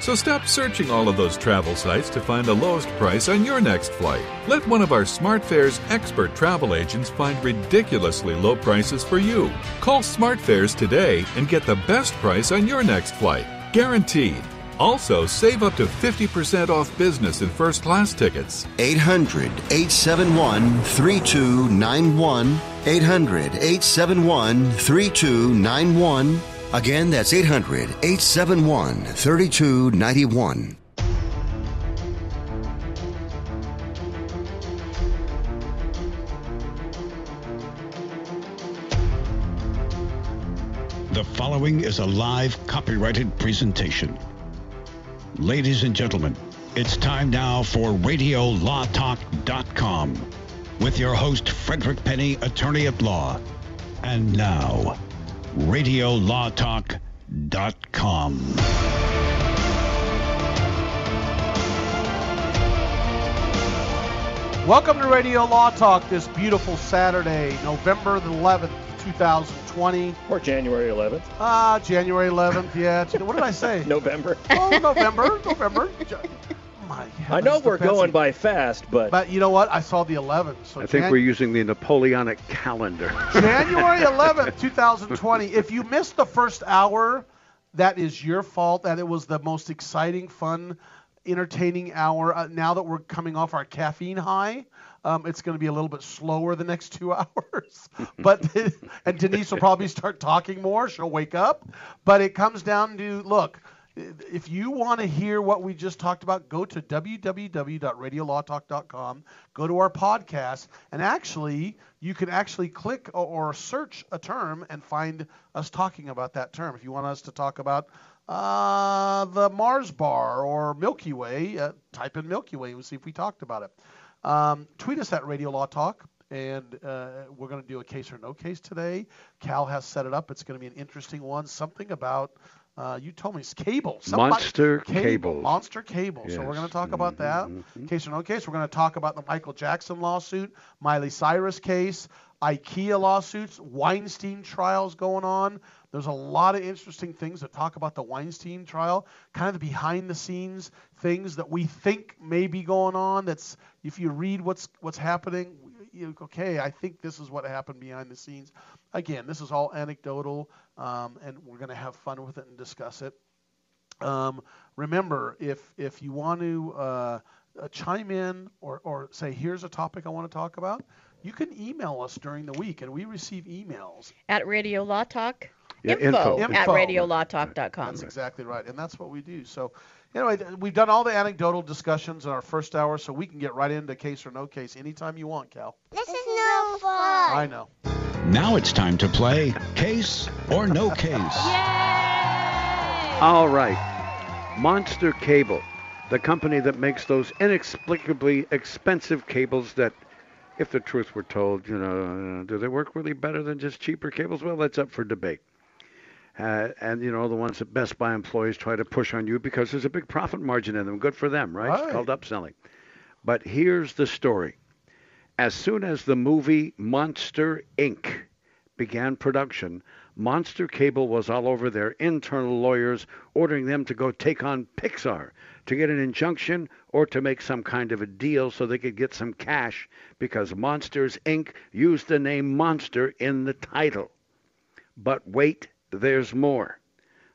So stop searching all of those travel sites to find the lowest price on your next flight. Let one of our SmartFares expert travel agents find ridiculously low prices for you. Call SmartFares today and get the best price on your next flight. Guaranteed. Also, save up to 50% off business and first class tickets. 800 871 3291. 800 871 3291. Again, that's 800 871 3291. The following is a live copyrighted presentation. Ladies and gentlemen, it's time now for RadioLawTalk.com with your host, Frederick Penney, attorney at law. And now, RadioLawTalk.com. Welcome to Radio Law Talk this beautiful Saturday, November the 11th, 2020. Or January 11th. Ah, January 11th, yeah. What did I say? November. Oh, November, November. My I know we're depends- going by fast, but, But you know what? I saw the 11th. So I think Jan- we're using the Napoleonic calendar. January 11th, 2020. If you missed the first hour, that is your fault. That it was the most exciting, fun, entertaining hour. Uh, now that we're coming off our caffeine high, um, it's going to be a little bit slower the next two hours. but and Denise will probably start talking more. She'll wake up. But it comes down to look. If you want to hear what we just talked about, go to www.radiolawtalk.com, go to our podcast, and actually, you can actually click or, search a term and find us talking about that term. If you want us to talk about uh, the Mars bar or Milky Way, uh, type in Milky Way and see if we talked about it. Um, tweet us at Radio Law Talk. And uh, we're going to do a case or no case today. Cal has set it up. It's going to be an interesting one. Something about uh, you told me it's cable. Somebody- Monster cable, cables. Monster cable. So we're going to talk about that. Mhm. Case or no case. We're going to talk about the Michael Jackson lawsuit, Miley Cyrus case, IKEA lawsuits, Weinstein trials going on. There's a lot of interesting things to talk about the Weinstein trial, kind of the behind the scenes things that we think may be going on. That's if you read what's what's happening, you okay, I think this is what happened behind the scenes. Again, this is all anecdotal, um, and we're going to have fun with it and discuss it. Um, remember, if if you want to uh, uh, chime in or, or say, here's a topic I want to talk about, you can email us during the week, and we receive emails. At Radio Law Talk. Yeah, info, info. at Info. radiolawtalk.com. That's exactly right, and that's what we do. So, anyway, we've done all the anecdotal discussions in our first hour, so we can get right into case or no case anytime you want, Cal. This is no fun. I know. Now it's time to play Case or No Case. All right. Monster Cable, the company that makes those inexplicably expensive cables that, if the truth were told, you know, uh, do they work really better than just cheaper cables? Well, that's up for debate. Uh, and, you know, the ones that Best Buy employees try to push on you because there's a big profit margin in them. Good for them, right? Right. It's called upselling. But here's the story. As soon as the movie Monster Inc. began production, Monster Cable was all over their internal lawyers ordering them to go take on Pixar to get an injunction or to make some kind of a deal so they could get some cash because Monsters Inc. used the name Monster in the title. But wait, there's more.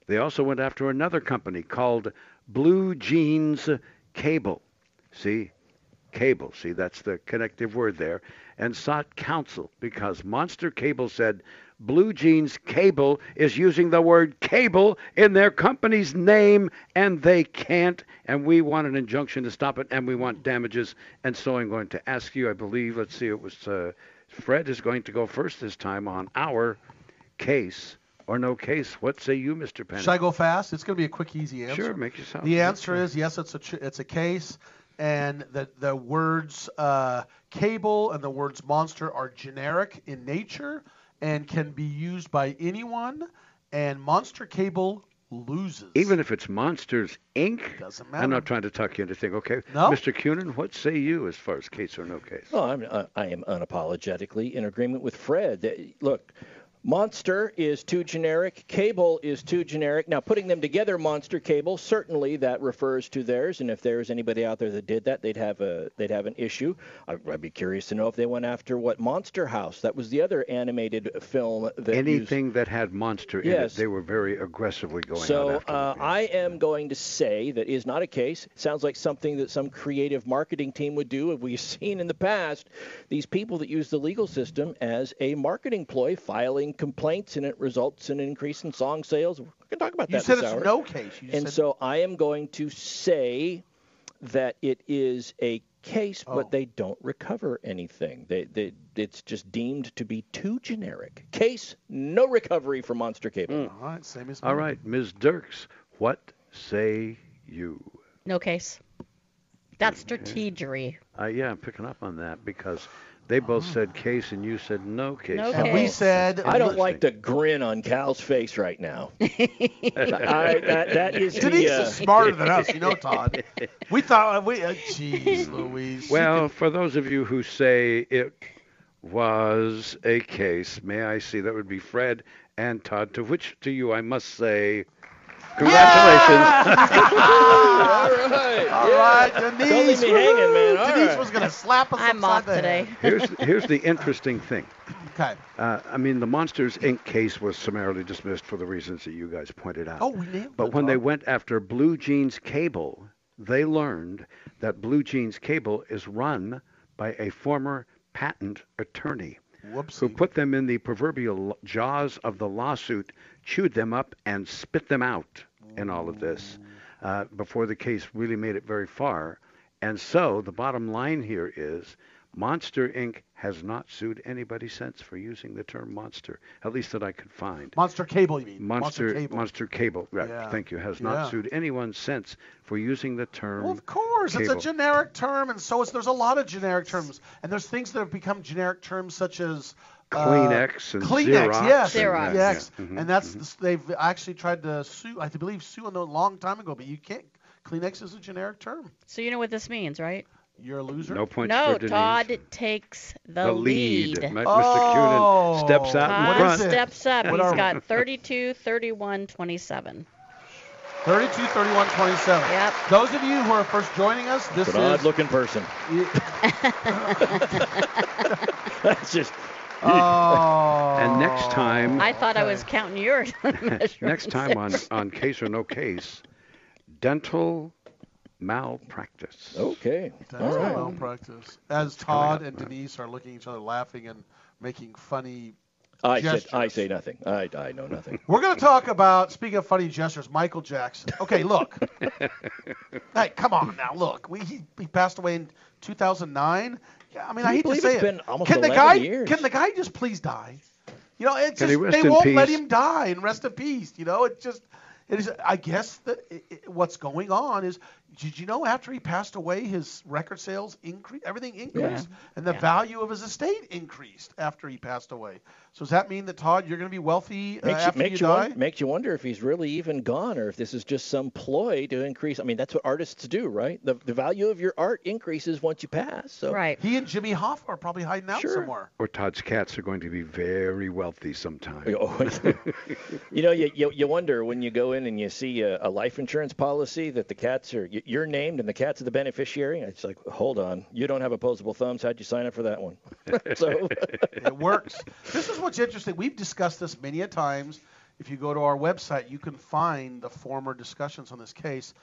They also went after another company called Blue Jeans Cable. See, cable. See, that's the connective word there. And sought counsel because Monster Cable said Blue Jeans Cable is using the word cable in their company's name and they can't. And we want an injunction to stop it and we want damages. And so I'm going to ask you, I believe, let's see, it was uh, Fred is going to go first this time on our case or no case? What say you, Mr. Penney? Should I go fast? It's going to be a quick, easy answer. Sure, make yourself. The answer is yes. It's a it's a case, and the the words uh, cable and the words monster are generic in nature and can be used by anyone. And monster cable loses. Even if it's Monsters Inc. Doesn't matter. I'm not trying to talk you into anything. Okay, No. Mr. Cunin, what say you as far as case or no case? Well, I'm, uh, I am unapologetically in agreement with Fred. That- Look, Monster is too generic. Cable is too generic. Now, putting them together, Monster Cable, certainly that refers to theirs. And if there was anybody out there that did that, they'd have a they'd have an issue. I- I'd be curious to know if they went after what Monster House. That was the other animated film that used- Anything that had monster in Yes. it, they were very aggressively going So uh, I am going to say that is not a case. It sounds like something that some creative marketing team would do. Have we've seen in the past these people that use the legal system as a marketing ploy, filing complaints, and it results in an increase in song sales. We're going to talk about you that said this it's hour. no case. You and said, so I am going to say that it is a case, Oh. but they don't recover anything. They, they, it's just deemed to be too generic. Case, no recovery for Monster Cable. all right, same as me. All right, Ms. Dirks, what say you? No case. That's strategery. Uh, yeah, I'm picking up on that because they both said case and you said no case. No And we said I don't like the grin on Cal's face right now. I, that, that is Denise the, uh, is smarter than us, you know, Todd. We thought we. Uh, Jeez, Louise. Well, for those of you who say it was a case, may I see that would be Fred and Todd, to which to you I must say, congratulations. all right. All yeah. right, Don't Denise. leave me hanging, man. woo! All Denise right. was gonna slap us I'm upside off the today. head. here's, here's the interesting thing. Okay. Uh, I mean, the Monsters Inc. case was summarily dismissed for the reasons that you guys pointed out. Oh, we nailed But it, when they went after Blue Jeans Cable, they learned that Blue Jeans Cable is run by a former patent attorney who put them in the proverbial jaws of the lawsuit, chewed them up, and spit them out in all of this uh, before the case really made it very far. And so the bottom line here is Monster Inc. has not sued anybody since for using the term monster, at least that I could find. Monster Cable, you mean? Monster, Cable. Monster Cable, right? Yeah. Thank you. Has not Yeah. sued anyone since for using the term. Well, of course, it's a generic term, and so is there's a lot of generic terms, and there's things that have become generic terms such as Kleenex and Kleenex, Xerox yes, and- Xerox. yes, Yeah, mhm, and that's they've actually tried to sue. I believe sue a long time ago, but you can't. Kleenex is a generic term. So you know what this means, right? You're a loser. No points no, for Denise. No, Todd takes the, the lead. lead. Mr. Oh. Cunin steps out Todd in What is front. it? steps up. What He's are- got 32, 31, 27. 32, 31, 27. Yep. Those of you who are first joining us, this An is. An odd-looking person. That's just. Oh. And next oh. time- I thought I was counting yours. Next time on, on Case or No Case, dental malpractice. Okay. That's All right. malpractice. As Todd up, and right. Denise are looking at each other, laughing and making funny. I said I say nothing. I I know nothing. We're going to talk about, speaking of funny gestures, Michael Jackson. Okay, look. hey, come on now, look. We, he, he passed away in 2009. Yeah, I mean, Can I hate to say it's it. been almost can the guy, years? Can the guy just please die? You know, it's Can just they won't let him die and rest in peace. You know, it just it is. I guess that i i what's going on is, did you know after he passed away, his record sales increased, everything increased, and the Yeah. value of his estate increased after he passed away. So does that mean that Todd, you're going to be wealthy uh, Makes you, after makes you you, die? wonder, makes you wonder if he's really even gone or if this is just some ploy to increase. I mean, that's what artists do, right? The, the value of your art increases once you pass. So right. He and Jimmy Hoff are probably hiding out Sure. somewhere. Or Todd's cats are going to be very wealthy sometime. Oh, you know, you, you you wonder when you go in and you see a, a life insurance policy that the cats are y- you're named and the cats are the beneficiary. It's like, hold on, you don't have opposable thumbs. How'd you sign up for that one? so It works. this is what's interesting. We've discussed this many a times. If you go to our website, you can find the former discussions on this case.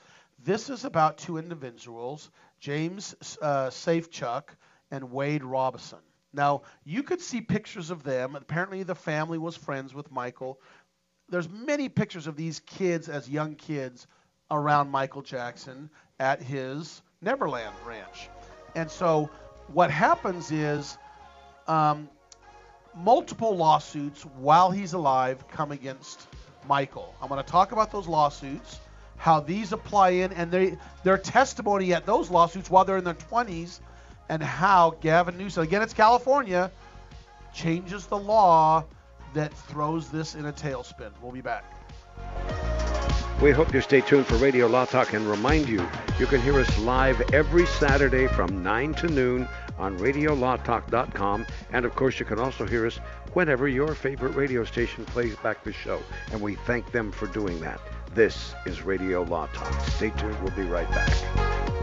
This is about two individuals, James uh, Safechuck and Wade Robson. Now, you could see pictures of them. Apparently, the family was friends with Michael. There's many pictures of these kids as young kids around Michael Jackson at his Neverland Ranch. And so, what happens is um, multiple lawsuits while he's alive come against Michael. I'm going to talk about those lawsuits, how these apply in, and they, their testimony at those lawsuits while they're in their 20s, and how Gavin Newsom, again, it's California, changes the law that throws this in a tailspin. We'll be back. We hope you stay tuned for Radio Law Talk and remind you you can hear us live every Saturday from 9 to noon on radiolawtalk.com. And of course, you can also hear us whenever your favorite radio station plays back the show. And we thank them for doing that. This is Radio Law Talk. Stay tuned. We'll be right back.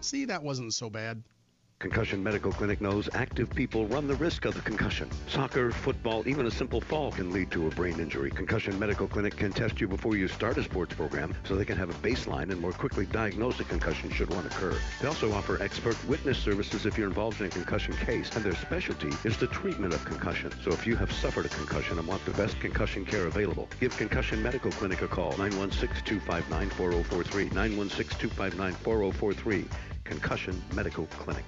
See, that wasn't so bad. Concussion Medical Clinic knows active people run the risk of the concussion. Soccer, football, even a simple fall can lead to a brain injury. Concussion Medical Clinic can test you before you start a sports program so they can have a baseline and more quickly diagnose a concussion should one occur. They also offer expert witness services if you're involved in a concussion case, and their specialty is the treatment of concussion. So if you have suffered a concussion and want the best concussion care available, give Concussion Medical Clinic a call, 916-259-4043, 916-259-4043. Concussion Medical Clinic.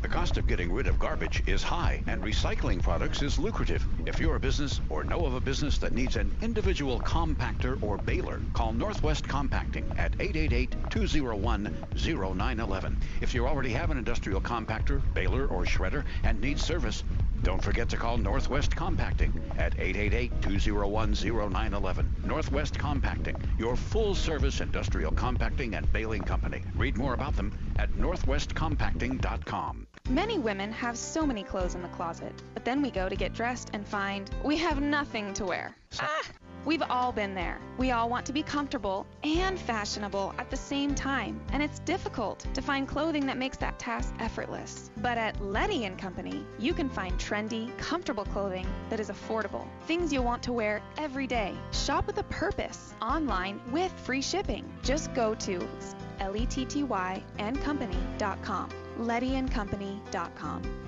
The cost of getting rid of garbage is high, and recycling products is lucrative. If you're a business or know of a business that needs an individual compactor or baler, call Northwest Compacting at 888-201-0911. If you already have an industrial compactor, baler, or shredder and need service, don't forget to call Northwest Compacting at 888-201-0911. Northwest Compacting, your full-service industrial compacting and baling company. Read more about them at northwestcompacting.com. Many women have so many clothes in the closet, but then we go to get dressed and find we have nothing to wear. Ah! We've all been there. We all want to be comfortable and fashionable at the same time, and it's difficult to find clothing that makes that task effortless. But at Letty and Company, you can find trendy, comfortable clothing that is affordable. Things you'll want to wear every day. Shop with a purpose online with free shipping. Just go to L-E-T-T-Y and company.com. LettyandCompany.com.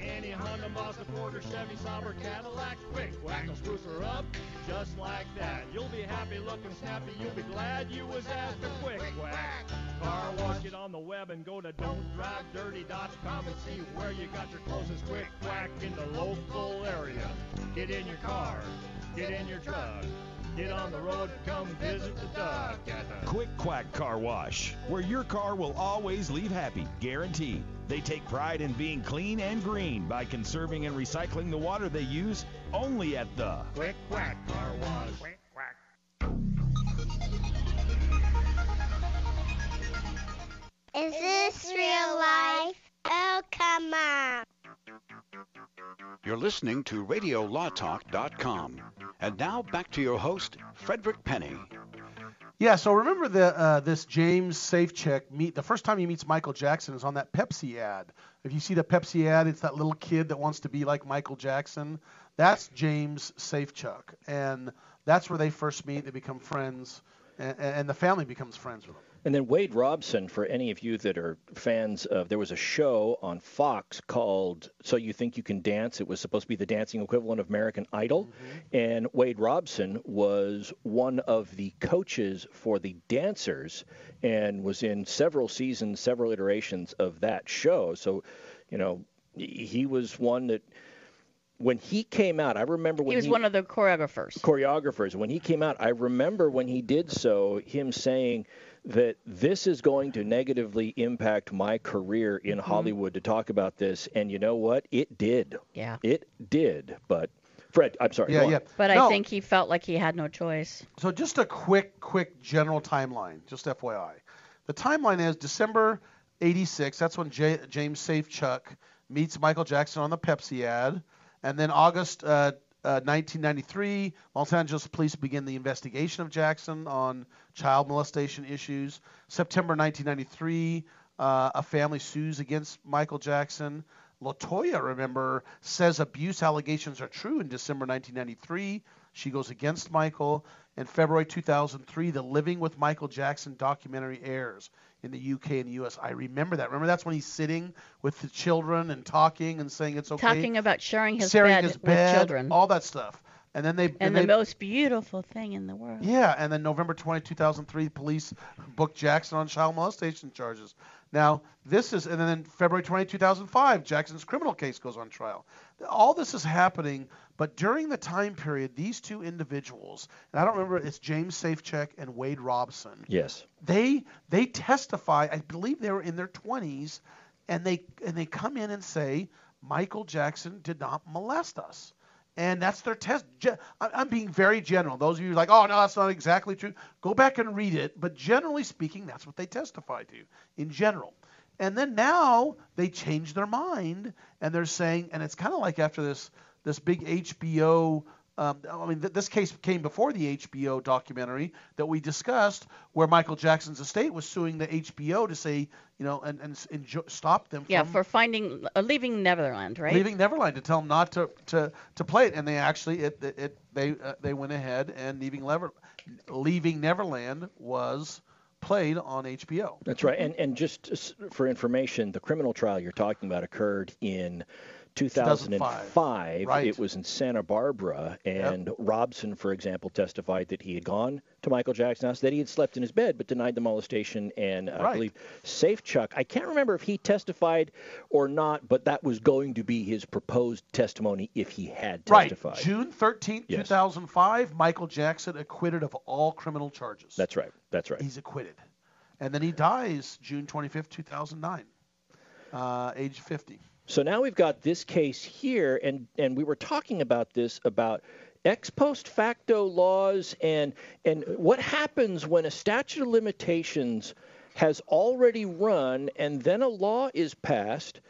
Any Honda, Mazda, Ford, or Chevy, Sauber, Cadillac, quick quack will spruce her up just like that. You'll be happy looking snappy. You'll be glad you was asked a quick quack. Car wash it on the web and go to don'tdrivedirty.com and see where you got your closest quick quack in the local area. Get in your car, get in your truck, Get on the road and come visit the duck at the Quick Quack Car Wash, where your car will always leave happy, guaranteed. They take pride in being clean and green by conserving and recycling the water they use only at the Quick Quack Car Wash. Quick Quack. Is this real life? Oh, come on. You're listening to RadioLawTalk.com. And now back to your host, Frederick Penney. Yeah, so remember the uh, this James Safechuck meet the first time he meets Michael Jackson is on that Pepsi ad. If you see the Pepsi ad, it's that little kid that wants to be like Michael Jackson. That's James Safechuck, and that's where they first meet. They become friends, and, and the family becomes friends with him. And then Wade Robson, for any of you that are fans of, there was a show on Fox called So You Think You Can Dance. It was supposed to be the dancing equivalent of American Idol. Mm-hmm. And Wade Robson was one of the coaches for the dancers and was in several seasons, several iterations of that show. So, you know, he was one that when he came out, I remember when He was one of the choreographers. choreographers. When he came out, I remember when he did so, him saying that this is going to negatively impact my career in Mm-hmm. Hollywood to talk about this. And you know what? It did. Yeah. It did. But, Fred, I'm sorry. Yeah, go on. yeah. But No. I think he felt like he had no choice. So just a quick, quick general timeline, just FYI. The timeline is December '86. That's when J- James Safechuck meets Michael Jackson on the Pepsi ad, and then August uh, uh, 1993, Los Angeles police begin the investigation of Jackson on child molestation issues. September 1993, uh, a family sues against Michael Jackson. Latoya, remember, says abuse allegations are true in December 1993. She goes against Michael. In February 2003, the Living with Michael Jackson documentary airs in the UK and the US. I remember that. Remember that's when he's sitting with the children and talking and saying it's okay. Talking about sharing his sharing bed his with children. all that stuff. And then they and they, the most beautiful thing in the world. yeah, and then November 20, 2003, police booked Jackson on child molestation charges. Now, this is, and then February 20, 2005, Jackson's criminal case goes on trial. All this is happening, but during the time period, these two individuals, and I don't remember, it's James Safechuck and Wade Robson. Yes. They they testify. I believe they were in their 20s, and they and they come in and say Michael Jackson did not molest us. And that's their test. I'm being very general. Those of you who are like, oh, no, that's not exactly true. Go back and read it. But generally speaking, that's what they testify to in general. And then now they change their mind and they're saying, and it's kind of like after this this big HBO. Um, I mean, th- this case came before the HBO documentary that we discussed, where Michael Jackson's estate was suing the HBO to say, you know, and and, and jo- stop them Yeah, from for finding uh, leaving Neverland, right? leaving Neverland to tell them not to, to, to play it, and they actually it, it, it they uh, they went ahead and leaving Lever, leaving Neverland was played on HBO. That's right. And and just for information, the criminal trial you're talking about occurred in 2005. Right. It was in Santa Barbara, and Robson, for example, testified that he had gone to Michael Jackson's house, that he had slept in his bed, but denied the molestation. And I Right. believe Safechuck, I can't remember if he testified or not, but that was going to be his proposed testimony if he had testified. Right, June 13th, Yes. 2005, Michael Jackson acquitted of all criminal charges. That's right. That's right. He's acquitted, and then he dies June 25th, 2009, uh, age 50. So now we've got this case here, and and we were talking about this about ex post facto laws and and what happens when a statute of limitations has already run and then a law is passed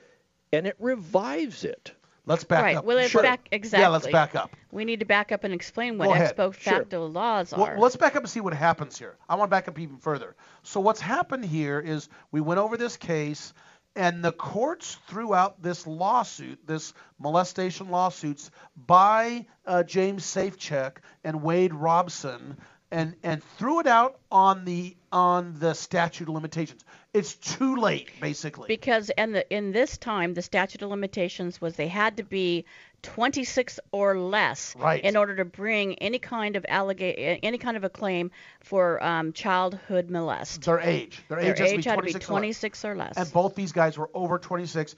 and it revives it. Let's back right. up. Well, let's Sure. back exactly. Yeah, let's back up. We need to back up and explain what ex ahead. post Sure. facto laws Well, are. let's back up and see what happens here. I want to back up even further. So what's happened here is we went over this case, and the courts threw out this lawsuit, this molestation lawsuits by uh, James Safechuck and Wade Robson, and and threw it out on the on the statute of limitations. It's too late, basically. because in the in this time the statute of limitations was they had to be 26 or less Right. in order to bring any kind of allega- any kind of a claim for um, childhood molest. Their age. Their age Their be age had to be 26 or less. 26 or less. And both these guys were over 26.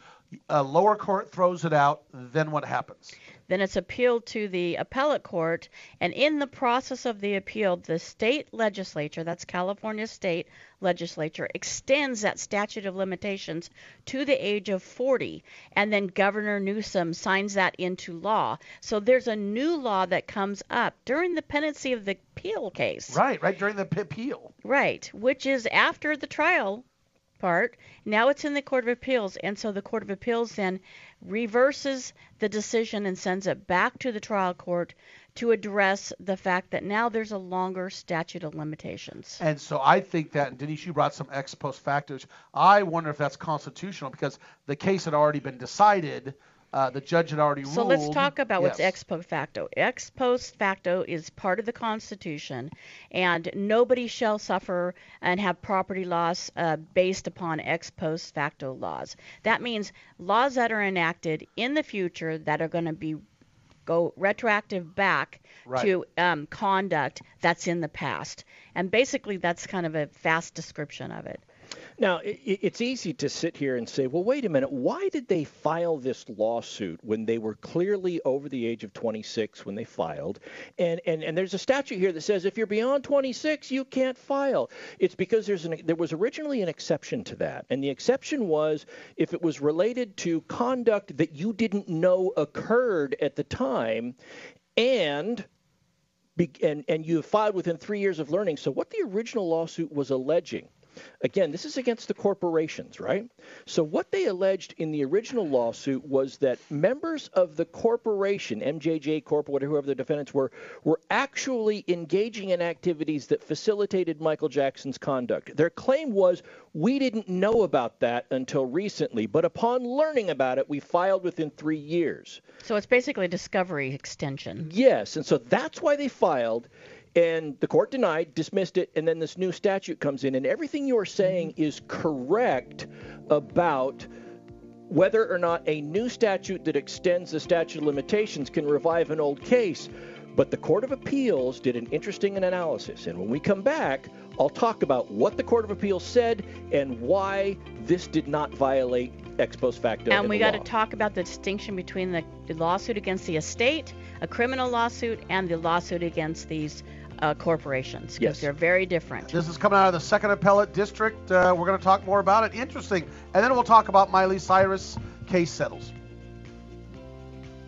A lower court throws it out. Then what happens? Then it's appealed to the appellate court, and in the process of the appeal, the state legislature, that's California state legislature, extends that statute of limitations to the age of 40, and then Governor Newsom signs that into law. So there's a new law that comes up during the pendency of the appeal case. Right, right during the appeal. Right, which is after the trial part. Now it's in the Court of Appeals, and so the Court of Appeals then reverses the decision and sends it back to the trial court to address the fact that now there's a longer statute of limitations. And so I think that, and Denise, you brought some ex post facto. I wonder if that's constitutional because the case had already been decided. Uh, the judge had already So ruled. So let's talk about what's ex post facto. Ex post facto is part of the Constitution, and nobody shall suffer and have property loss uh, based upon ex post facto laws. That means laws that are enacted in the future that are going to be go retroactive back Right. to um, conduct that's in the past. And basically, that's kind of a fast description of it. Now, it's easy to sit here and say, well, wait a minute, why did they file this lawsuit when they were clearly over the age of 26 when they filed? And, and, and there's a statute here that says if you're beyond 26, you can't file. It's because there's an, there was originally an exception to that. And the exception was if it was related to conduct that you didn't know occurred at the time and and, and you filed within three years of learning. So, what the original lawsuit was alleging, again, this is against the corporations, right? So, what they alleged in the original lawsuit was that members of the corporation, MJJ Corp, whatever whoever the defendants were, were actually engaging in activities that facilitated Michael Jackson's conduct. Their claim was we didn't know about that until recently, but upon learning about it, we filed within three years. So it's basically a discovery extension. Yes, and so that's why they filed, and the court denied, dismissed it, and then this new statute comes in, and everything you are saying is correct about whether or not a new statute that extends the statute of limitations can revive an old case. But the Court of Appeals did an interesting analysis, and when we come back, I'll talk about what the Court of Appeals said and why this did not violate ex post facto. And we got to talk about the distinction between the lawsuit against the estate, a criminal lawsuit, and the lawsuit against these uh, corporations because Yes. they're very different. This is coming out of the second appellate district. Uh, we're going to talk more about it. Interesting. And then we'll talk about Miley Cyrus case settles.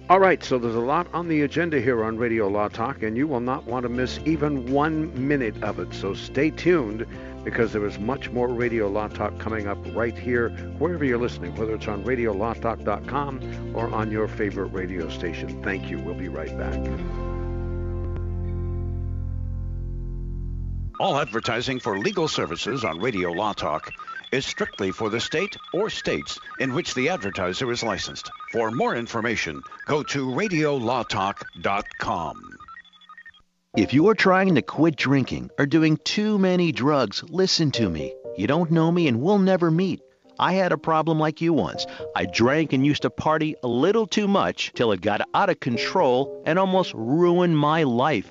All right, so there's a lot on the agenda here on Radio Law Talk, and you will not want to miss even one minute of it. So stay tuned because there is much more Radio Law Talk coming up right here, wherever you're listening, whether it's on RadioLawTalk.com or on your favorite radio station. Thank you. We'll be right back. All advertising for legal services on Radio Law Talk is strictly for the state or states in which the advertiser is licensed. For more information, go to radiolawtalk.com. If you are trying to quit drinking or doing too many drugs, listen to me. You don't know me and we'll never meet. I had a problem like you once. I drank and used to party a little too much till it got out of control and almost ruined my life.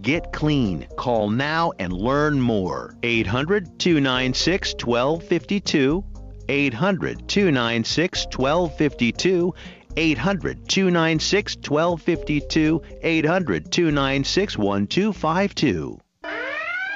Get clean. Call now and learn more. 800 296 1252. 800 296 1252. 800 296 1252. 800 296 1252.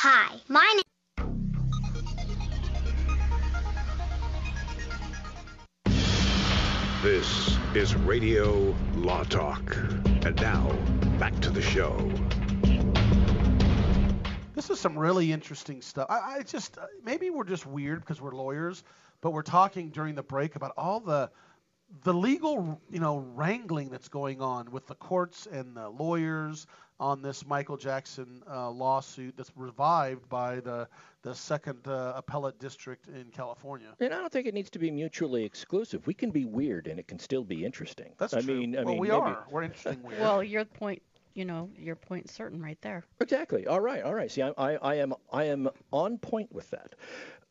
Hi, my name. This is Radio Law Talk. And now, back to the show. This is some really interesting stuff. I, I just uh, maybe we're just weird because we're lawyers, but we're talking during the break about all the the legal you know wrangling that's going on with the courts and the lawyers on this Michael Jackson uh, lawsuit that's revived by the the second uh, appellate district in California. And I don't think it needs to be mutually exclusive. We can be weird and it can still be interesting. That's I true. mean, I well, mean, we maybe- are. We're interesting weird. Well, your point, you know, your point's certain right there. Exactly. All right. All right. See, I, I, I am I am on point with that.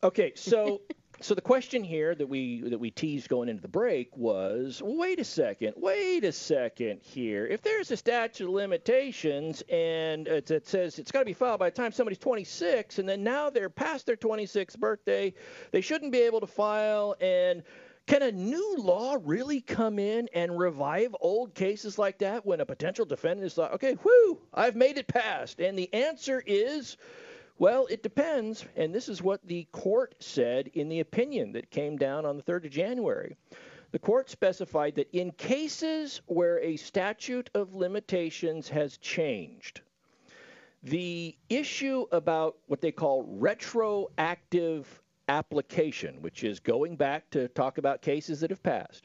Okay. So so the question here that we that we teased going into the break was, wait a second, wait a second here. If there's a statute of limitations and uh, it, it says it's got to be filed by the time somebody's 26, and then now they're past their 26th birthday, they shouldn't be able to file and can a new law really come in and revive old cases like that when a potential defendant is like, okay, whoo, I've made it past? And the answer is, well, it depends. And this is what the court said in the opinion that came down on the 3rd of January. The court specified that in cases where a statute of limitations has changed, the issue about what they call retroactive application, which is going back to talk about cases that have passed,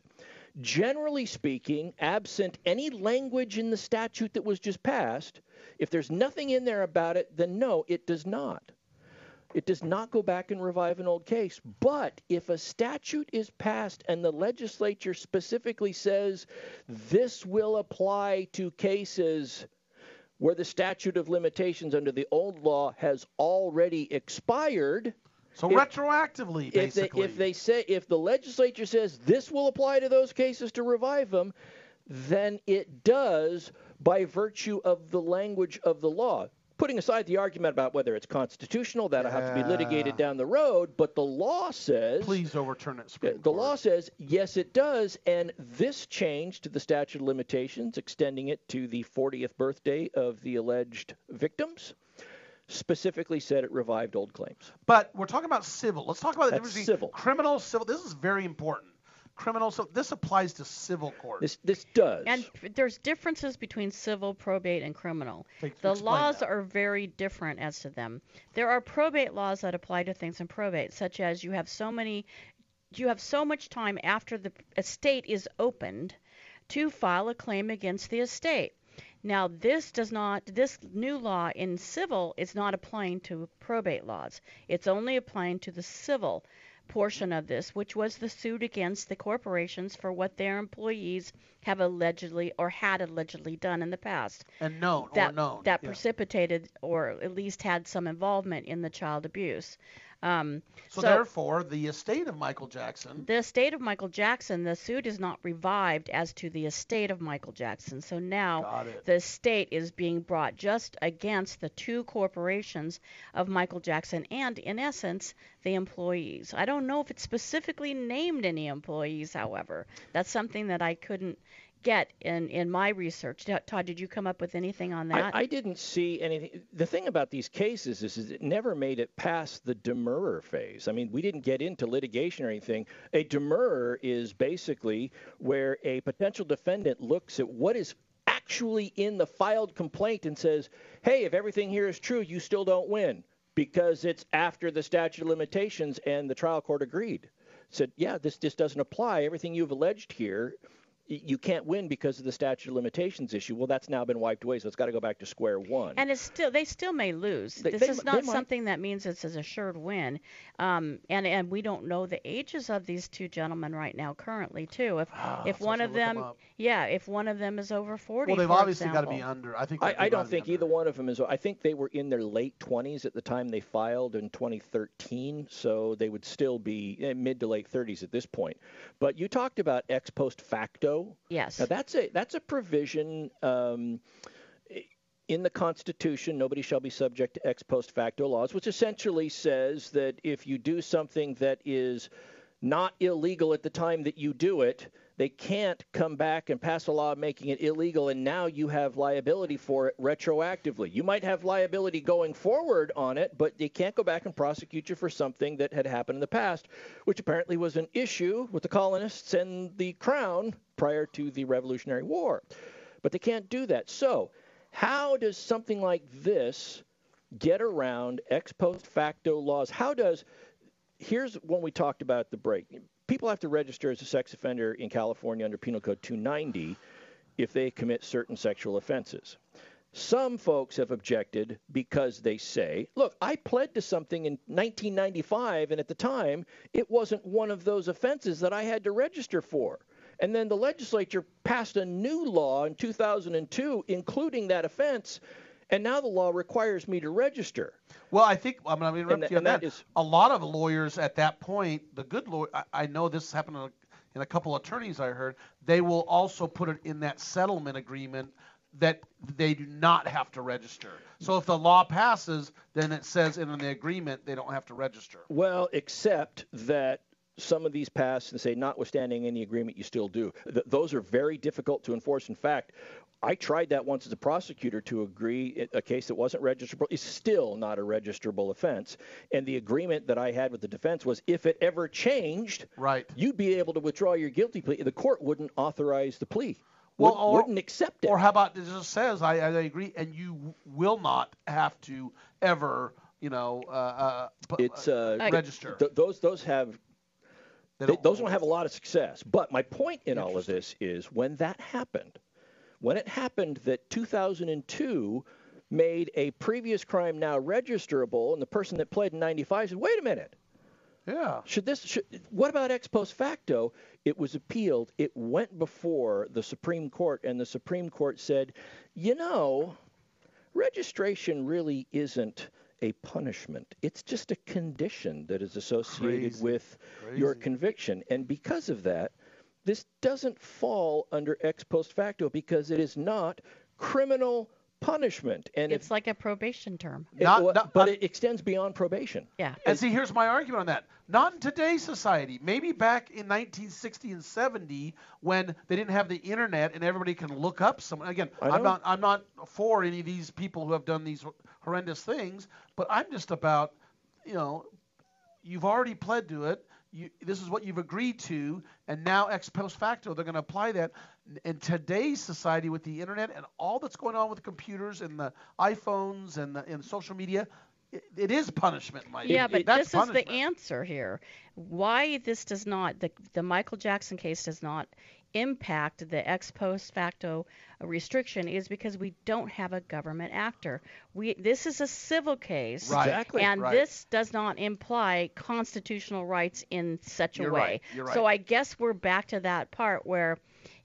generally speaking, absent any language in the statute that was just passed, if there's nothing in there about it, then no, it does not. It does not go back and revive an old case. But if a statute is passed and the legislature specifically says this will apply to cases where the statute of limitations under the old law has already expired. So if- retroactively, if they, basically. if they say if the legislature says this will apply to those cases to revive them, then it does by virtue of the language of the law. Putting aside the argument about whether it's constitutional, that'll have to be litigated down the road, but the law says Please overturn it. Supreme the law says yes, it does, and this change to the statute of limitations, extending it to the 40th birthday of the alleged victims, specifically said it revived old claims. But we're talking about civil. Let's talk about the That's difference between civil. criminal, civil. This is very important. Criminal, so this applies to civil court. This this does. And there's differences between civil, probate, and criminal. Take- The laws that. are very different as to them. There are probate laws that apply to things in probate, such as you have so many, you have so much time after the estate is opened to file a claim against the estate. Now, this does not, this new law in civil is not applying to probate laws. It's only applying to the civil portion of this, which was the suit against the corporations for what their employees have allegedly or had allegedly done in the past. and known that, or known. That yeah. precipitated or at least had some involvement in the child abuse. Um, So, therefore, the estate of Michael Jackson. the estate of Michael Jackson, the suit is not revived as to the estate of Michael Jackson. So now the estate is being brought just against the two corporations of Michael Jackson and, in essence, the employees. I don't know if it specifically named any employees, however. That's something that I couldn't get in, in my research. Todd, did you come up with anything on that? I, I didn't see anything. The thing about these cases is, is it never made it past the demurrer phase. I mean, we didn't get into litigation or anything. A demurrer is basically where a potential defendant looks at what is actually in the filed complaint and says, hey, if everything here is true, you still don't win because it's after the statute of limitations and the trial court agreed. Said, yeah, this just doesn't apply. Everything you've alleged here you can't win because of the statute of limitations issue. Well, that's now been wiped away, so it's got to go back to square one. And it's still they still may lose. They- this they is not something that means it's an assured win. Um, and and we don't know the ages of these two gentlemen right now currently too. If Ah, if one of should look 'em them, yeah, if one of them is over 40. Well, they've for obviously got to be under. I think. I, I don't be think either one of them is. I think they were in their late 20s at the time they filed in 2013, so they would still be eh, mid to late 30s at this point. But you talked about ex post facto. Yes. Now that's a that's a provision. Um, in the Constitution, nobody shall be subject to ex post facto laws, which essentially says that if you do something that is not illegal at the time that you do it, they can't come back and pass a law making it illegal, and now you have liability for it retroactively. You might have liability going forward on it, but they can't go back and prosecute you for something that had happened in the past, which apparently was an issue with the colonists and the crown prior to the Revolutionary War. But they can't do that. So, how does something like this get around ex post facto laws? How does here's when we talked about the break. People have to register as a sex offender in California under Penal Code 290 if they commit certain sexual offenses. Some folks have objected because they say, look, I pled to something in 1995, and at the time, it wasn't one of those offenses that I had to register for. And then the legislature passed a new law in 2002, including that offense, and now the law requires me to register. Well, I think I'm going to interrupt And you on that that. is- a lot of lawyers at that point, the good lawyer, I, I know this happened in a, in a couple attorneys I heard, they will also put it in that settlement agreement that they do not have to register. So if the law passes, then it says in the agreement they don't have to register. Well, except that some of these pass and say, notwithstanding any agreement, you still do. Th- those are very difficult to enforce. In fact, I tried that once as a prosecutor to agree a case that wasn't registrable is still not a registrable offense. And the agreement that I had with the defense was if it ever changed, right, you'd be able to withdraw your guilty plea. The court wouldn't authorize the plea. Well, Wouldn't- or- wouldn't accept it. Or how about it just says, I, I agree, and you will not have to ever, you know, uh, uh, it's uh, register. th- those those have they those don't have a lot of success. But my point in all of this is when that happened, when it happened that 2002 made a previous crime now registerable, and the person that pled in 95 said, "Wait a minute." Yeah. Should this? Should, what about ex post facto? It was appealed. It went before the Supreme Court, and the Supreme Court said, you know, registration really isn't a punishment. It's just a condition that is associated Crazy. with your conviction, and because of that, this doesn't fall under ex post facto because it is not criminal punishment. And It's like a probation term. it, well, but it extends beyond probation. Yeah. And see, here's my argument on that. Not in today's society. Maybe back in 1960 and 70, when they didn't have the internet and everybody can look up someone. Again, I I'm not I'm not for any of these people who have done these horrendous things, but I'm just about, you know, you've already pled to it. You, this is what you've agreed to, and now ex post facto, they're going to apply that. In today's society, with the internet and all that's going on with computers and the iPhones and the and social media, it, it is punishment, Mike. Yeah, It- but that's this is the answer here. Why this does not the the Michael Jackson case does not impact the ex post facto restriction is because we don't have a government actor. We this is a civil case, Right. Exactly, and right. this does not imply constitutional rights in such a You're way. right, you're So. I guess we're back to that part where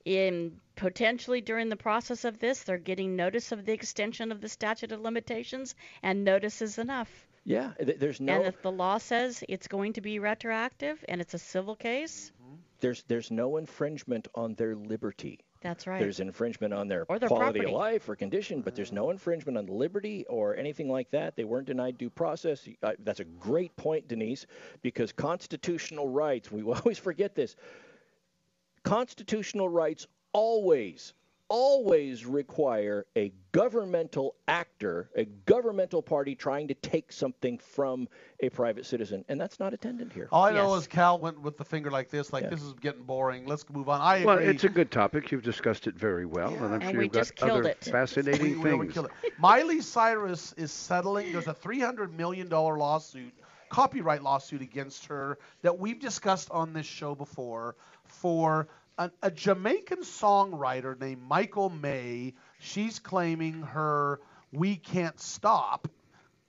in potentially during the process of this they're getting notice of the extension of the statute of limitations and notice is enough. Yeah, there's no And if the law says it's going to be retroactive and it's a civil case, there's there's no infringement on their liberty. that's right. There's infringement on their, their quality property. of life or condition, but there's no infringement on liberty or anything like that. They weren't denied due process. Uh, that's a great point, Denise, because constitutional rights, we always forget this. Constitutional rights always, always require a governmental actor, a governmental party trying to take something from a private citizen, and that's not attended here. All I know is Cal went with the finger like this, like Yeah. this is getting boring. Let's move on. I agree. Well, it's a good topic. You've discussed it very well, and I'm And sure we you've got just killed other it. fascinating We- we things. killed it. Miley Cyrus is settling. There's a 300 million dollar lawsuit, copyright lawsuit against her that we've discussed on this show before for a, a Jamaican songwriter named Michael May. She's claiming her "We Can't Stop,"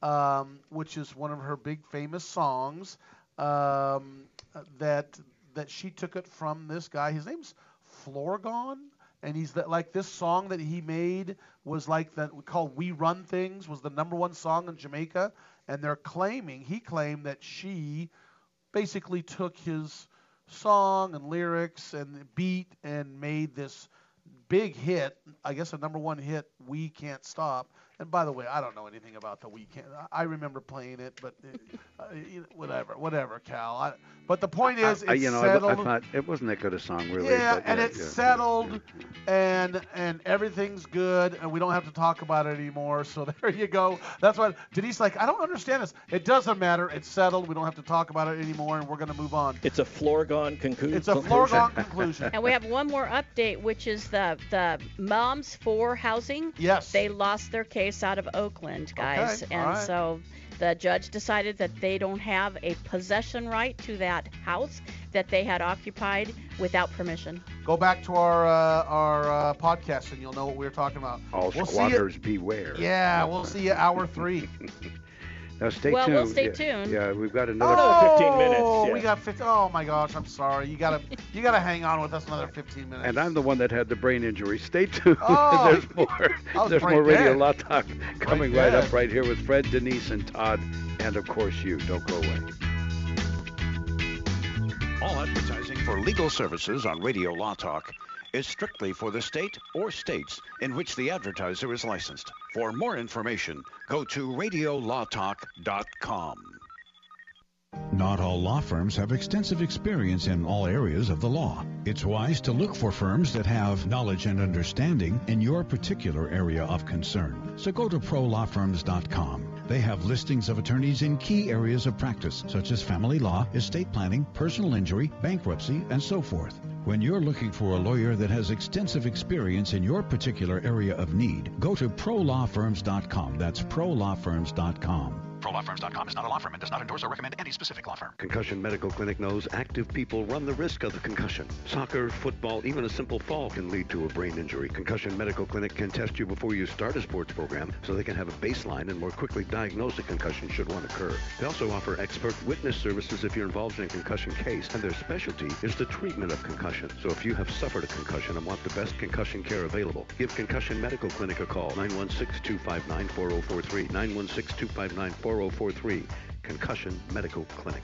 um, which is one of her big famous songs. Um, that that she took it from this guy. His name's Flourgon, and he's like this song that he made was like that called "We Run Things" was the number one song in Jamaica, and they're claiming he claimed that she basically took his song and lyrics and beat and made this big hit, I guess a number one hit, "We Can't Stop." And by the way, I don't know anything about the weekend. I remember playing it, but uh, whatever, whatever, Cal. I, but the point is, it's I, you know, settled. I, I thought it wasn't that good a song, really. yeah, but, and yeah, it's yeah. settled, and and everything's good, and we don't have to talk about it anymore. So there you go. That's what Denise like. I don't understand this. It doesn't matter. It's settled. We don't have to talk about it anymore, and we're going to move on. It's a Flourgon conclusion. It's a foregone conclusion. And we have one more update, which is the the Moms for Housing. Yes. They lost their case out of Oakland, guys, Okay, and all right. so the judge decided that they don't have a possession right to that house that they had occupied without permission. Go back to our uh, our uh, podcast, and you'll know what we were talking about. All We'll squatters you- beware. Yeah, we'll see you hour three. Now stay Well, tuned. we'll stay yeah, tuned. Yeah, we've got another. Oh, we got 15. Oh my gosh, I'm sorry. You gotta you gotta hang on with us another 15 minutes. And I'm the one that had the brain injury. Stay tuned. Oh, There's more. There's more Radio dead. Law Talk coming right up right here with Fred, Denise, and Todd, and of course you. Don't go away. All advertising for legal services on Radio Law Talk is strictly for the state or states in which the advertiser is licensed. For more information, go to radiolawtalk.com. Not all law firms have extensive experience in all areas of the law. It's wise to look for firms that have knowledge and understanding in your particular area of concern. So go to prolawfirms.com. They have listings of attorneys in key areas of practice, such as family law, estate planning, personal injury, bankruptcy, and so forth. When you're looking for a lawyer that has extensive experience in your particular area of need, go to prolawfirms.com. That's prolawfirms.com. ProLawFirms.com is not a law firm and does not endorse or recommend any specific law firm. Concussion Medical Clinic knows active people run the risk of the concussion. Soccer, football, even a simple fall can lead to a brain injury. Concussion Medical Clinic can test you before you start a sports program so they can have a baseline and more quickly diagnose a concussion should one occur. They also offer expert witness services if you're involved in a concussion case, and their specialty is the treatment of concussion. So if you have suffered a concussion and want the best concussion care available, give Concussion Medical Clinic a call, 916-259-4043, 916-259-4043, Oh Concussion Medical Clinic.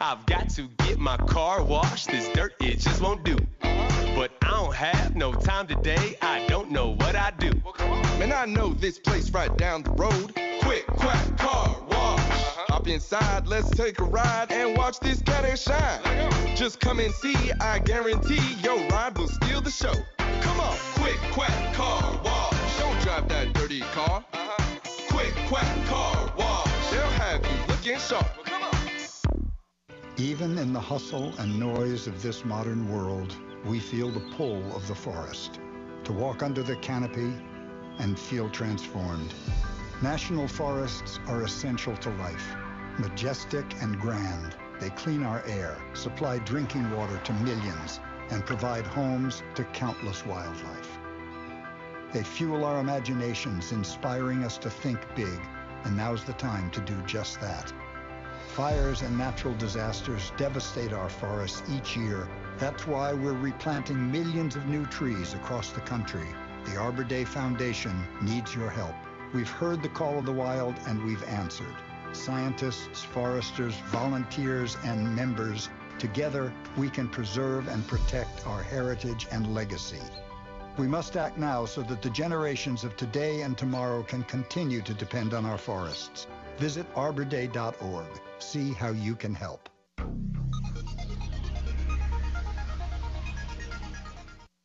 I've got to get my car washed. This dirt, it just won't do. But I don't have no time today. I don't know what I do. Man, I know this place right down the road. Quick, quack, car wash. Uh-huh. Hop inside, let's take a ride and watch this cat and shine. Just come and see, I guarantee your ride will steal the show. Come on, quick, quack, Even in the hustle and noise of this modern world, we feel the pull of the forest. To walk under the canopy and feel transformed. National forests are essential to life. Majestic and grand, they clean our air, supply drinking water to millions, and provide homes to countless wildlife. They fuel our imaginations, inspiring us to think big, and now's the time to do just that. Fires and natural disasters devastate our forests each year. That's why we're replanting millions of new trees across the country. The Arbor Day Foundation needs your help. We've heard the call of the wild and we've answered. Scientists, foresters, volunteers, and members, together we can preserve and protect our heritage and legacy. We must act now so that the generations of today and tomorrow can continue to depend on our forests. Visit arborday.org. See how you can help.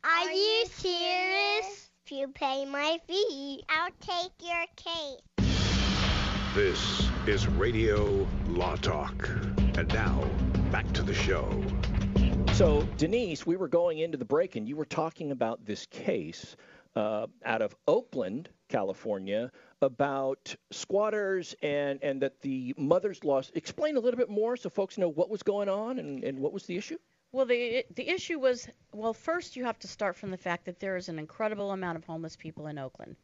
Are you serious? If you pay my fee, I'll take your case. This is Radio Law Talk. And now, back to the show. So, Denise, we were going into the break, and you were talking about this case uh, out of Oakland, California, about squatters and, and that the mother's lost. Explain a little bit more so folks know what was going on and, and what was the issue. Well, the the issue was well, first you have to start from the fact that there is an incredible amount of homeless people in Oakland,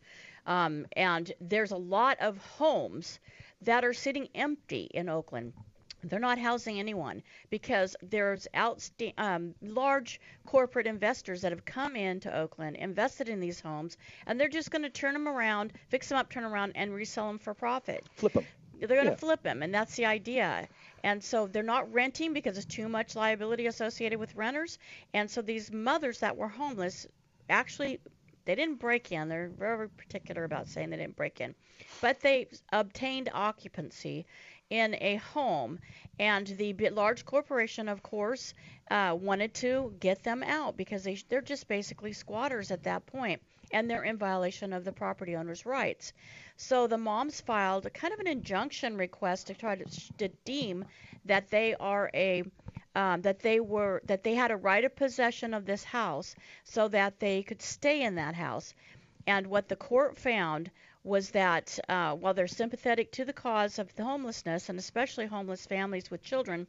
um, and there's a lot of homes that are sitting empty in Oakland. They're not housing anyone because there's outsta- um, large corporate investors that have come into Oakland, invested in these homes, and they're just going to turn them around, fix them up, turn around, and resell them for profit. Flip them. They're going to Yeah. flip them, and that's the idea. And so they're not renting because there's too much liability associated with renters. And so these mothers that were homeless actually they didn't break in. They're very particular about saying they didn't break in, but they obtained occupancy in a home, and the large corporation, of course, uh, wanted to get them out because they they're just basically squatters at that point, and they're in violation of the property owner's rights. So the moms filed a kind of an injunction request to try to, to deem that they are a um, that they were that they had a right of possession of this house so that they could stay in that house. And what the court found was that uh, while they're sympathetic to the cause of the homelessness and especially homeless families with children,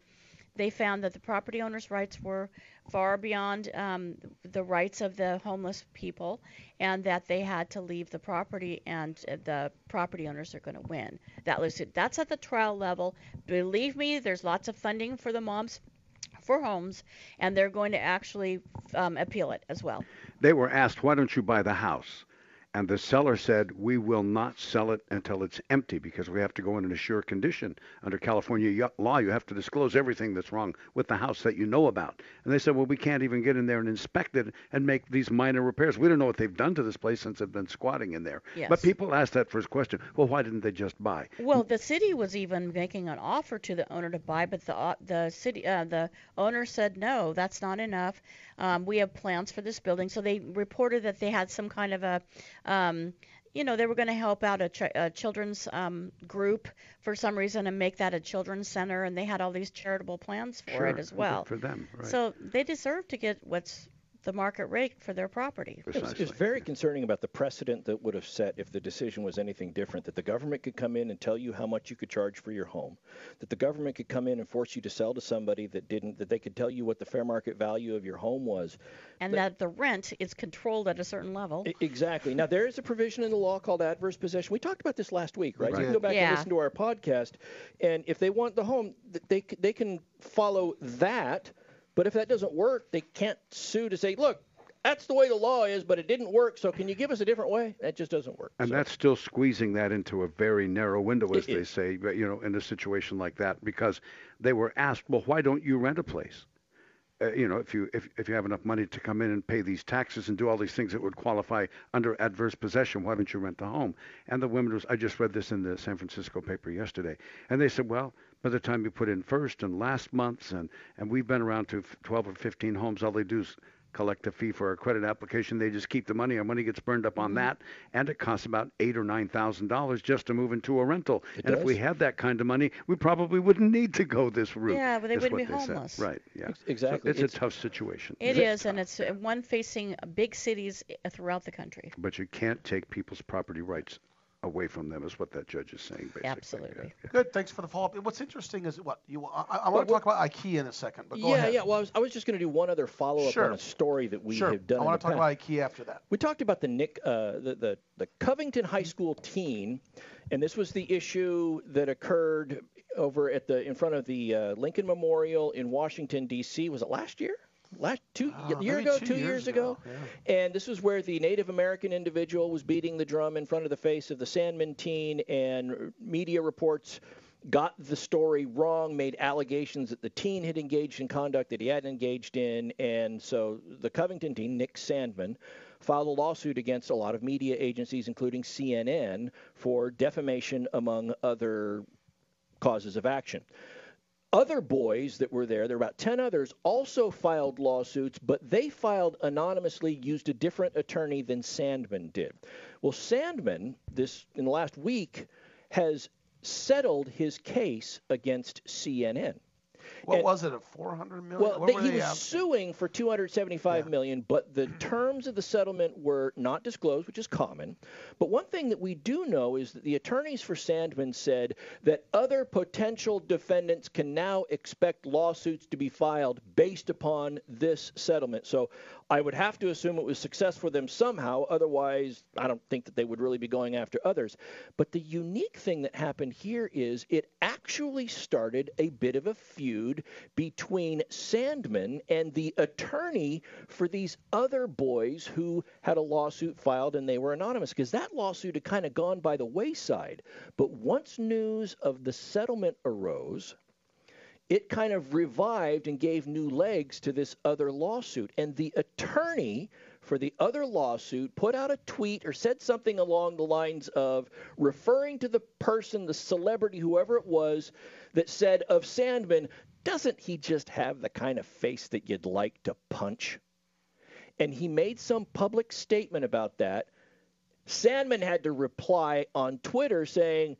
they found that the property owner's rights were far beyond um, the rights of the homeless people, and that they had to leave the property, and uh, the property owners are going to win that lawsuit. That's at the trial level. Believe me, there's lots of funding for the moms for homes, and they're going to actually um, appeal it as well. They were asked, why don't you buy the house? And the seller said, we will not sell it until it's empty because we have to go in an assured condition. Under California law, you have to disclose everything that's wrong with the house that you know about. And they said, well, we can't even get in there and inspect it and make these minor repairs. We don't know what they've done to this place since they've been squatting in there. Yes. But people asked that first question, well, why didn't they just buy? Well, the city was even making an offer to the owner to buy, but the uh, the city uh, the owner said no, that's not enough. Um, we have plans for this building, so they reported that they had some kind of a, um, you know, they were going to help out a, ch- a children's um, group for some reason and make that a children's center, and they had all these charitable plans for Sure, it as well. for them, right. So they deserve to get what's the market rate for their property. It's, it's very concerning about the precedent that would have set if the decision was anything different. That the government could come in and tell you how much you could charge for your home. That the government could come in and force you to sell to somebody that didn't. That they could tell you what the fair market value of your home was. And that the rent is controlled at a certain level. Exactly. Now there is a provision in the law called adverse possession. We talked about this last week, right? You can go back Yeah. and listen to our podcast, and if they want the home, they they can follow that. But if that doesn't work, they can't sue to say, look, that's the way the law is, but it didn't work. So can you give us a different way? That just doesn't work. And that's still squeezing that into a very narrow window, as It they is. say, you know, in a situation like that, because they were asked, well, why don't you rent a place? Uh, you know, if you if, if you have enough money to come in and pay these taxes and do all these things that would qualify under adverse possession, why don't you rent the home? And the women was, I just read this in the San Francisco paper yesterday, and they said, well, by the time you put in first and last months, and and we've been around to f- 12 or 15 homes, all they do is collect a fee for a credit application. They just keep the money. Our money gets burned up on that, and it costs about eight or nine thousand dollars just to move into a rental. It and if we had that kind of money, we probably wouldn't need to go this route. Yeah, but they wouldn't be they said. homeless. Right. Yeah. Exactly. So it's, It's- a tough situation. It is, and it's one facing big cities throughout the country. But you can't take people's property rights away from them, is what that judge is saying, basically. Absolutely. Good. Thanks for the follow up. What's interesting is what you. I, I Well, want to talk about IKEA in a second, but go yeah, ahead. yeah. Well, I was, I was just going to do one other follow up Sure. on a story that we sure. have done. I want to talk past. about IKEA after that. We talked about the Nick, uh, the, the the Covington High School teen, and this was the issue that occurred over at the in front of the uh, Lincoln Memorial in Washington D.C. Was it last year? Last two Uh, year ago, two two years years ago, ago, and this was where the Native American individual was beating the drum in front of the face of the Sandmann teen, and media reports got the story wrong, made allegations that the teen had engaged in conduct that he hadn't engaged in, and so the Covington teen, Nick Sandmann, filed a lawsuit against a lot of media agencies, including CNN, for defamation, among other causes of action. Other boys that were there, there were about 10 others, also filed lawsuits, but they filed anonymously, used a different attorney than Sandmann did. Well, Sandmann, this in the last week, has settled his case against CNN. What And- was it? A 400 million? Well, what he was suing for 275 million, but the terms of the settlement were not disclosed, which is common. But one thing that we do know is that the attorneys for Sandmann said that other potential defendants can now expect lawsuits to be filed based upon this settlement. So I would have to assume it was success for them somehow. Otherwise, I don't think that they would really be going after others. But the unique thing that happened here is it actually started a bit of a feud between Sandmann and the attorney for these other boys who had a lawsuit filed and they were anonymous because that lawsuit had kind of gone by the wayside. But once news of the settlement arose, it kind of revived and gave new legs to this other lawsuit. And the attorney for the other lawsuit put out a tweet or said something along the lines of referring to the person, the celebrity, whoever it was, that said of Sandmann, doesn't he just have the kind of face that you'd like to punch? And he made some public statement about that. Sandmann had to reply on Twitter saying,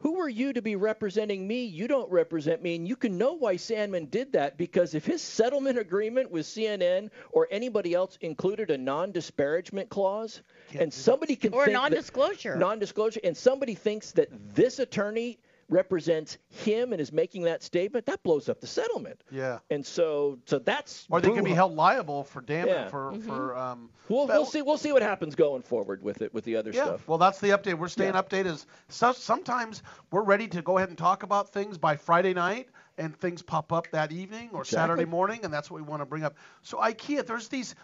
who are you to be representing me? You don't represent me. And you can know why Sandmann did that because if his settlement agreement with CNN or anybody else included a non disparagement clause, and somebody can Or think that- non-disclosure. non-disclosure, and somebody thinks that this attorney represents him and is making that statement, that blows up the settlement. Yeah. And so, so that's Or they can be held liable for damage Yeah. for Mm-hmm. for um. We'll, well- we'll see. We'll see what happens going forward with it with the other Yeah, stuff. well, that's the update. We're staying updated. Is so, sometimes we're ready to go ahead and talk about things by Friday night, and things pop up that evening or Exactly. Saturday morning, and that's what we want to bring up. So IKEA, there's these.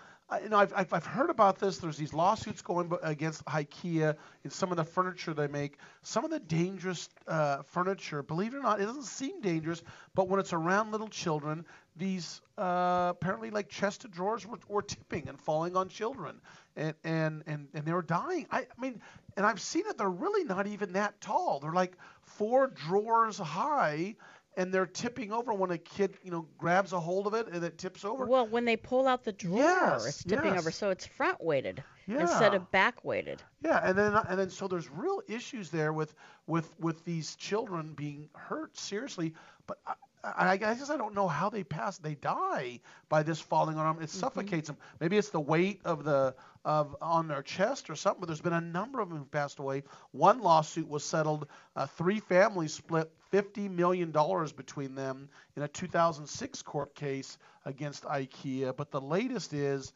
You know, I've, I've, I've heard about this. There's these lawsuits going against IKEA and some of the furniture they make. Some of the dangerous uh, furniture, believe it or not, it doesn't seem dangerous, but when it's around little children, these uh, apparently like chest of drawers were, were tipping and falling on children, and and and, and they were dying. I, I mean, and I've seen it. They're really not even that tall. They're like four drawers high, and they're tipping over when a kid, you know, grabs a hold of it and it tips over. Well, when they pull out the drawer, Yes, it's tipping yes. over, so it's front weighted instead of back weighted. Yeah, and then and then so there's real issues there with with with these children being hurt seriously, but. Uh, I, guess I don't know how they pass. They die by this falling on them. It suffocates them. Maybe it's the weight of the of on their chest or something. But there's been a number of them who've passed away. One lawsuit was settled. Uh, three families split fifty million dollars between them in a 2006 court case against IKEA. But the latest is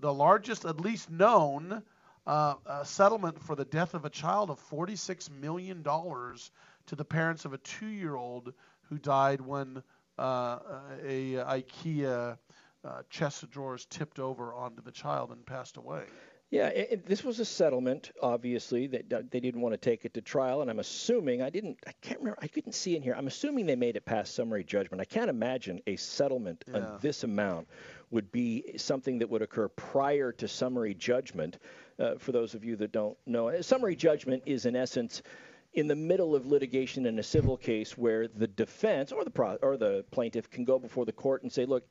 the largest, at least known, uh, uh, settlement for the death of a child of $46 million to the parents of a two-year-old who died when uh, a, IKEA uh, chest of drawers tipped over onto the child and passed away. Yeah, it, it- this was a settlement. Obviously, that that they didn't want to take it to trial, and I'm assuming I didn't. I can't remember. I couldn't see in here. I'm assuming they made it past summary judgment. I can't imagine a settlement Yeah. on this amount would be something that would occur prior to summary judgment. Uh, for those of you that don't know, summary judgment is in essence in the middle of litigation in a civil case where the defense or the pro- or the plaintiff can go before the court and say, look,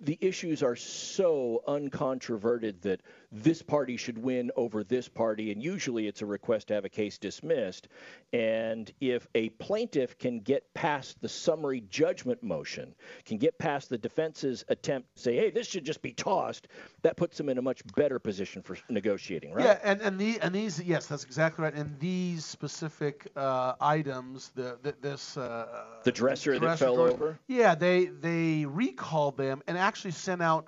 the issues are so uncontroverted that this party should win over this party, and usually it's a request to have a case dismissed. And if a plaintiff can get past the summary judgment motion, can get past the defense's attempt to say, hey, this should just be tossed, that puts them in a much better position for negotiating, right? Yeah, and and, the, and these, yes, that's exactly right. And these specific uh, items, the, the this uh, the dresser, that dresser fell drawer, over. Yeah, they they recalled them and actually sent out.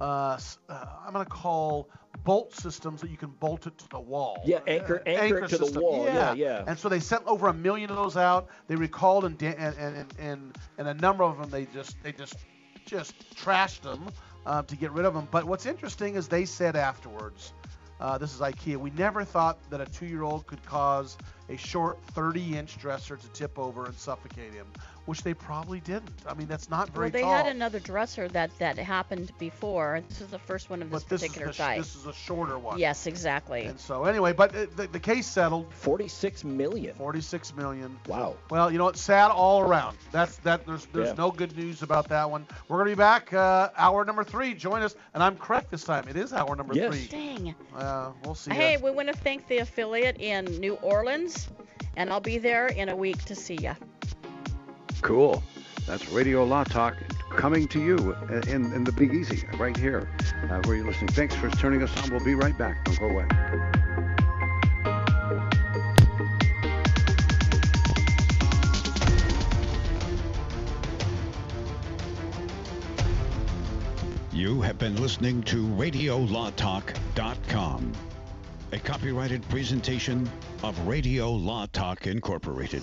Uh, uh, I'm going to call bolt systems that you can bolt it to the wall. Yeah, anchor- Uh, anchor it to the wall. Yeah, yeah. And so they sent over a million of those out. They recalled and and, and, and, and a number of them they just they just just trashed them uh, to get rid of them. But what's interesting is they said afterwards, uh, this is IKEA. We never thought that a two-year-old could cause a short 30-inch dresser to tip over and suffocate him, which they probably didn't. I mean, that's not very Well, they tall. had another dresser that that happened before. This is the first one of this but this is, particular the, sh- type. this is a shorter one. Yes, exactly. And so anyway, but the, the case settled. 46 million. 46 million. Wow. Well, you know it's sad all around. That's that. There's there's Yeah. no good news about that one. We're gonna be back uh, hour number three. Join us, and I'm correct this time. It is hour number Yes. three. Dang. Uh, we'll see. ya. Hey, we want to thank the affiliate in New Orleans, and I'll be there in a week to see you. Cool. That's Radio Law Talk coming to you in, in the Big Easy right here uh, where you're listening. Thanks for turning us on. We'll be right back. Don't go away. You have been listening to RadioLawTalk.com, a copyrighted presentation of Radio Law Talk Incorporated.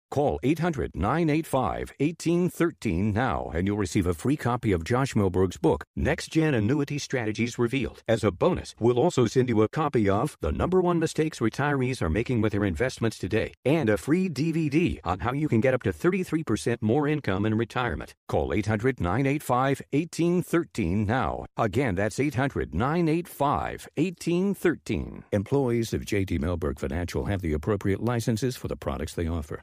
Call 800 985 1813 now and you'll receive a free copy of Josh Mellberg's book, Next Gen Annuity Strategies Revealed. As a bonus, we'll also send you a copy of The Number One Mistakes Retirees Are Making with Their Investments Today and a free DVD on how you can get up to 33% more income in retirement. Call 800 985 1813 now. Again, that's 800 985 1813. Employees of JD Milberg Financial have the appropriate licenses for the products they offer.